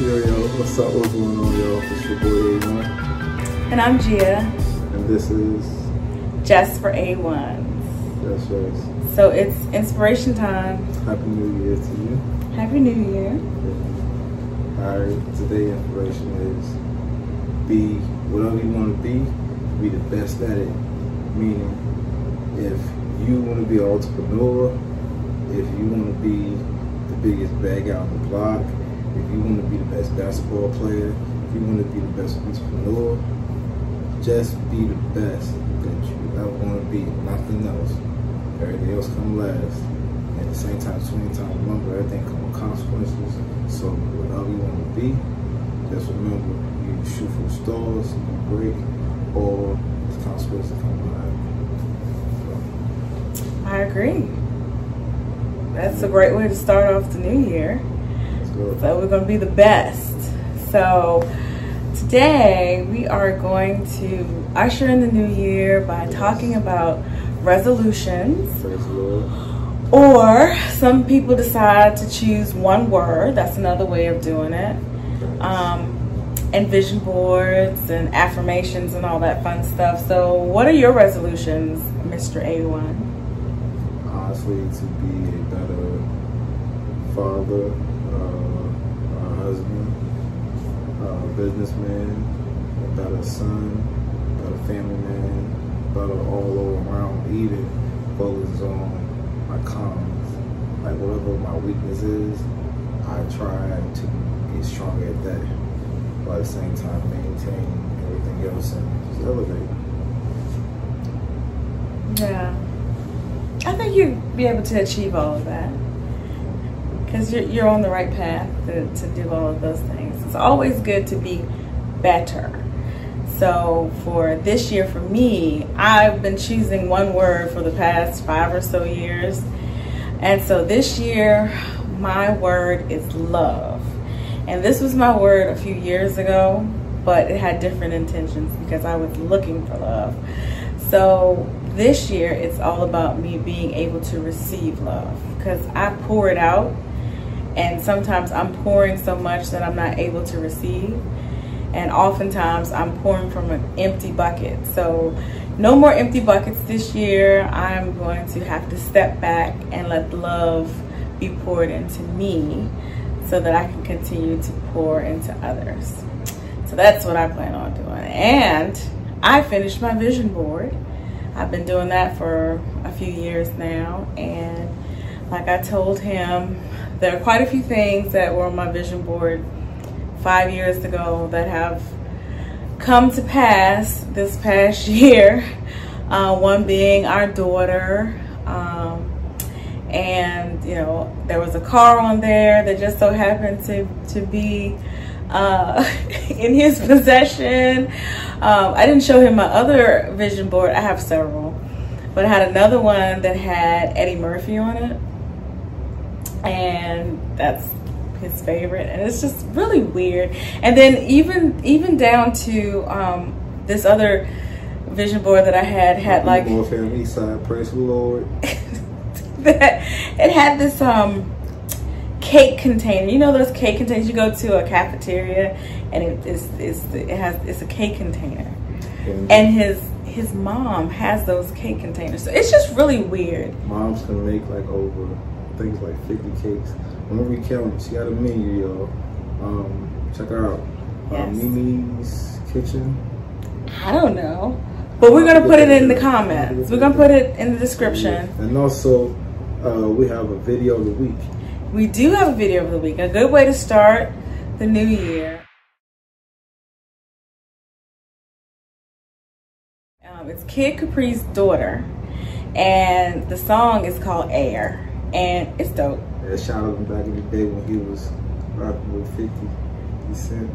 What's up? What's going on, y'all? It's your boy A1. And I'm Gia. And this is Just for A1. That's right. So it's inspiration time. Happy New Year to you. Happy New Year. Alright, today inspiration is be whatever you want to be, be the best at it. Meaning, if you want to be an entrepreneur, if you want to be the biggest bag out on the block, if you want to be the best basketball player, if you want to be the best entrepreneur, just be the best that you ever want to be, nothing else. Everything else come last. At the same time, same time, remember everything comes with consequences. So whatever you want to be, just remember you shoot for the stars, you be great, or the consequences come behind. I agree. That's a great way to start off the new year. So, we're to be the best. So today we are going to usher in the new year by talking about resolutions. Or some people decide to choose one word. That's another way of doing it. Um, and vision boards and affirmations and all that fun stuff. So, what are your resolutions, Mr. A1? honestly to be a better father, husband, a businessman, a better son, a better family man, better all over around, even focus on my cons. Like whatever my weakness is, I try to get stronger at that. But at the same time maintain everything else and just elevate. Yeah. I think you'd be able to achieve all of that. Because you're, you're on the right path to, to do all of those things. It's always good to be better. So for this year, for me, I've been choosing one word for the past five or so years. And so this year, my word is love. And this was my word a few years ago, but it had different intentions because I was looking for love. So this year, it's all about me being able to receive love because I pour it out, and sometimes I'm pouring so much that I'm not able to receive. And oftentimes, I'm pouring from an empty bucket. So, no more empty buckets this year. I'm going to have to step back and let love be poured into me so that I can continue to pour into others. So, that's what I plan on doing. And I finished my vision board. I've been doing that for a few years now. And like I told him, there are quite a few things that were on my vision board five years ago that have come to pass this past year. Uh, one being our daughter. Um, and, you know, there was a car on there that just so happened to, to be uh, in his possession. Um, I didn't show him my other vision board. I have several, but I had another one that had Eddie Murphy on it, and that's his favorite. And it's just really weird. And then even even down to um, this other vision board that I had had like North Ham East Side, praise the Lord. that it had this um cake container. You know those cake containers you go to a cafeteria and it is it's, it has it's a cake container. And, And his his mom has those cake containers. So it's just really weird. moms can make like over things like 50 cakes. Whenever you count, she got a menu, y'all. Um, check her out. Uh, Mimi's Kitchen. I don't know. But we're gonna put it in the comments. We're gonna put it in the description. And also, uh, we have a video of the week. We do have a video of the week. A good way to start the new year. Um, it's Kid Capri's daughter, and the song is called Air, and it's dope. Yeah, shout out to him back in the day when he was rocking with 50 He said,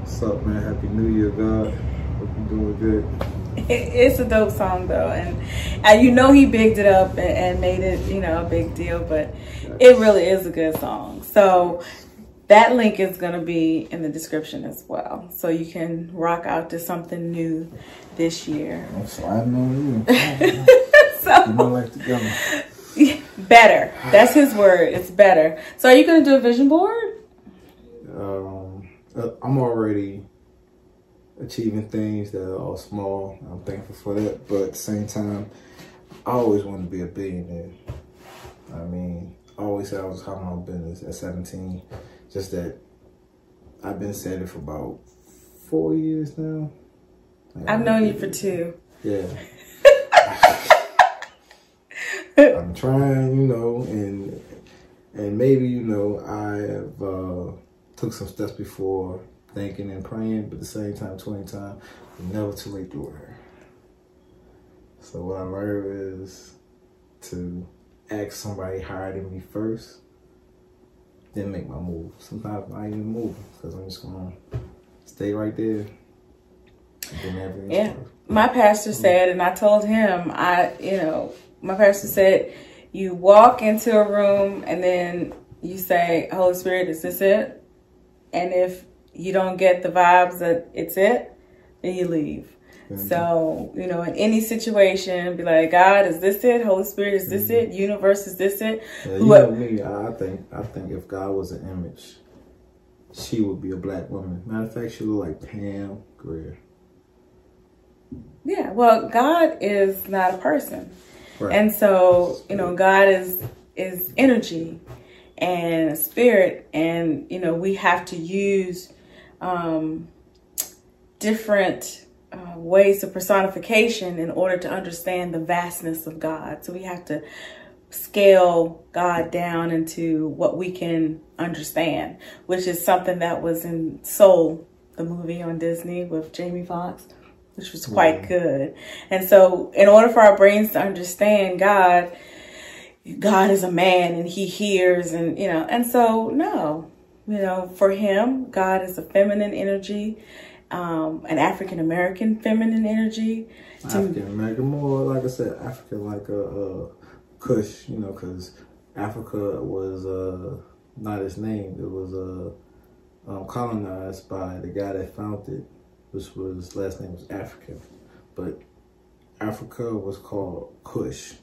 What's up, man? Happy New Year, God. Hope you're doing good. It's a dope song though, and, and you know he bigged it up and, and made it, you know, a big deal. But it really is a good song. So that link is gonna be in the description as well, so you can rock out to something new this year. I'm sliding on you. You So know, like together. better. That's his word. It's better. So are you gonna do a vision board? Um, uh, I'm already achieving things that are all small. I'm thankful for that. But at the same time, I always wanted to be a billionaire. I mean, I always said I was having my own business at 17. Just that I've been saying it for about four years now. Like, I've known you for two. Yeah. I'm trying, you know, and and maybe you know I have uh, took some steps before thinking and praying, but at the same time, 20 times, never too late to her. So what I learned is to ask somebody higher than me first, then make my move. Sometimes I ain't even move because I'm just gonna stay right there. yeah, my pastor said, and I told him, I you know, my pastor said, you walk into a room and then you say, Holy Spirit, is this it? And if you don't get the vibes that it's it, then you leave. Mm-hmm. So, you know, in any situation, be like, God, is this it? Holy Spirit, is this mm-hmm. it? Universe, is this it? Yeah, you know me, I think I think if God was an image, she would be a black woman. Matter of fact, she look like Pam Grier. Yeah, well, God is not a person. Right. And so, you know, God is is energy and spirit and you know, we have to use um, different uh, ways of personification in order to understand the vastness of God. So we have to scale God down into what we can understand, which is something that was in Soul, the movie on Disney with Jamie Foxx, which was quite mm. good. And so, in order for our brains to understand God, God is a man and he hears, and you know, and so, no, you know, for him, God is a feminine energy, um, an African American feminine energy. African American, more like I said, African like a, a Kush, you know, because Africa was uh, not its name. It was uh, um, colonized by the guy that found it, which was last name was African, but Africa was called Cush.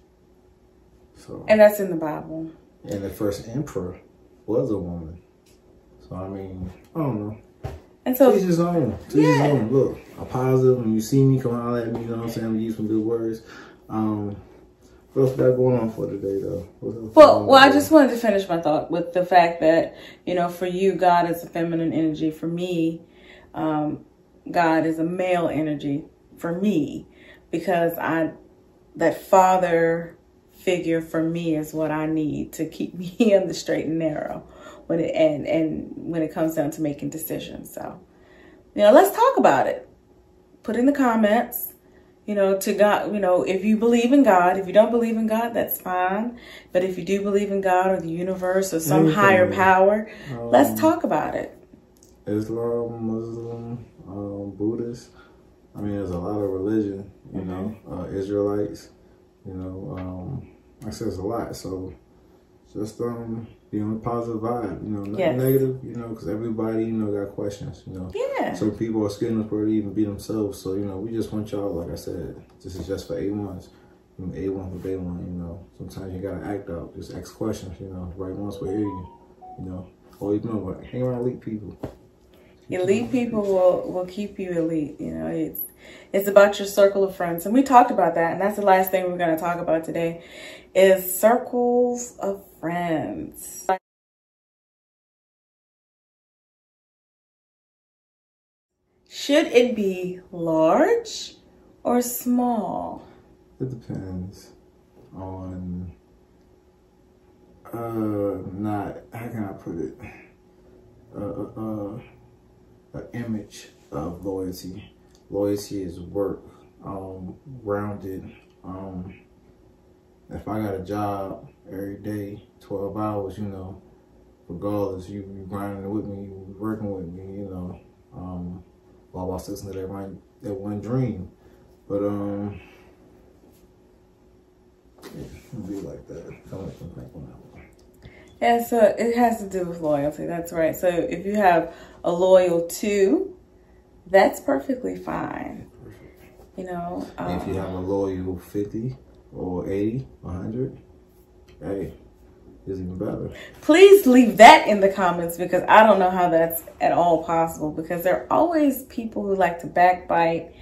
So, and that's in the Bible. And the first emperor was a woman. So I mean, I don't know. And so teach his own. Teach yeah. his own. Look, I'm positive when you see me come out at me, you know what I'm saying? I'm use some good words. Um what else got going on for today though? Well well I just wanted to finish my thought with the fact that, you know, for you God is a feminine energy. For me, um, God is a male energy for me because I that father figure for me is what I need to keep me in the straight and narrow when it and and when it comes down to making decisions. So, you know, let's talk about it. Put in the comments. You know, to God, you know, if you believe in God, if you don't believe in God, that's fine. But if you do believe in God or the universe or some Anything. higher power, um, let's talk about it. Islam, Muslim, um, Buddhist. I mean, there's a lot of religion, you know, uh, Israelites, you know, um, I said, there's a lot. So just um be on a positive vibe, you know, not yes. negative, you know, because everybody, you know, got questions, you know. Yeah. So people are scared enough to even be themselves. So, you know, we just want y'all, like I said, this is just for A1s. From A1 for day one, you know. Sometimes you gotta act out, just ask questions, you know. Right ones will hear you, you know. Always remember, hang around elite people. Elite people will will keep you elite, you know. It's it's about your circle of friends. And we talked about that, and that's the last thing we're gonna talk about today is circles of friends. Should it be large or small? It depends on uh not how can I put it uh uh, uh an image of loyalty. Loyalty is work, um, rounded, um, if I got a job every day, 12 hours, you know, regardless, you, you grinding with me, you working with me, you know, um, while I was listening to that one, that one dream. But, um, it be like that. One Yeah, so it has to do with loyalty. That's right. So if you have a loyal two, that's perfectly fine. Perfect. You know, um, if you have a loyal 50, or 80, 100, hey, is even better. Please leave that in the comments because I don't know how that's at all possible because there are always people who like to backbite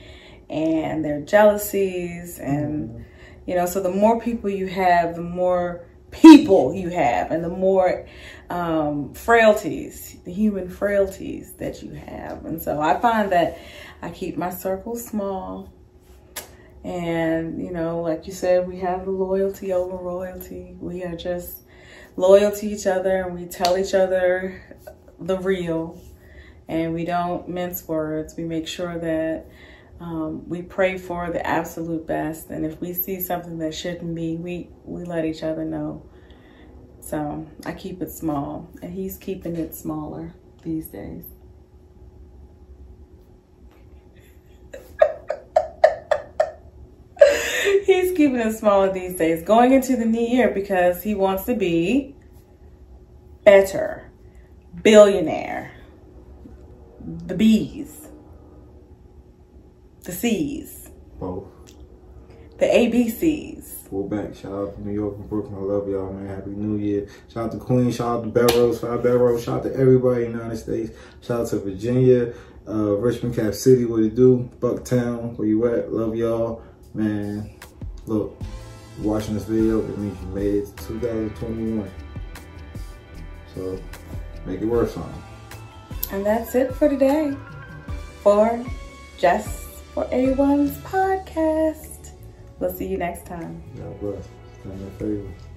and their jealousies and you know so the more people you have the more people you have and the more um, frailties the human frailties that you have. And so i find that i keep my circle small. And you know like you said we have loyalty over royalty. We are just loyal to each other and we tell each other the real. And we don't mince words. We make sure that um, we pray for the absolute best, and if we see something that shouldn't be, we we let each other know. So I keep it small, and he's keeping it smaller these days. he's keeping it smaller these days, going into the new year because he wants to be better, billionaire, the bees the C's. Both. The ABCs. Full back. Shout out to New York and Brooklyn. I love y'all, man. Happy New Year. Shout out to Queen. Shout out to out to Bellerose. Shout out to everybody in the United States. Shout out to Virginia, uh, Richmond, Cap City, what it do? Bucktown, where you at? Love y'all. Man, look, watching this video, it means you made it to 2021. So, make it worth something. And that's it for today. For Just for A1's podcast. We'll see you next time. God bless. Stand in favor.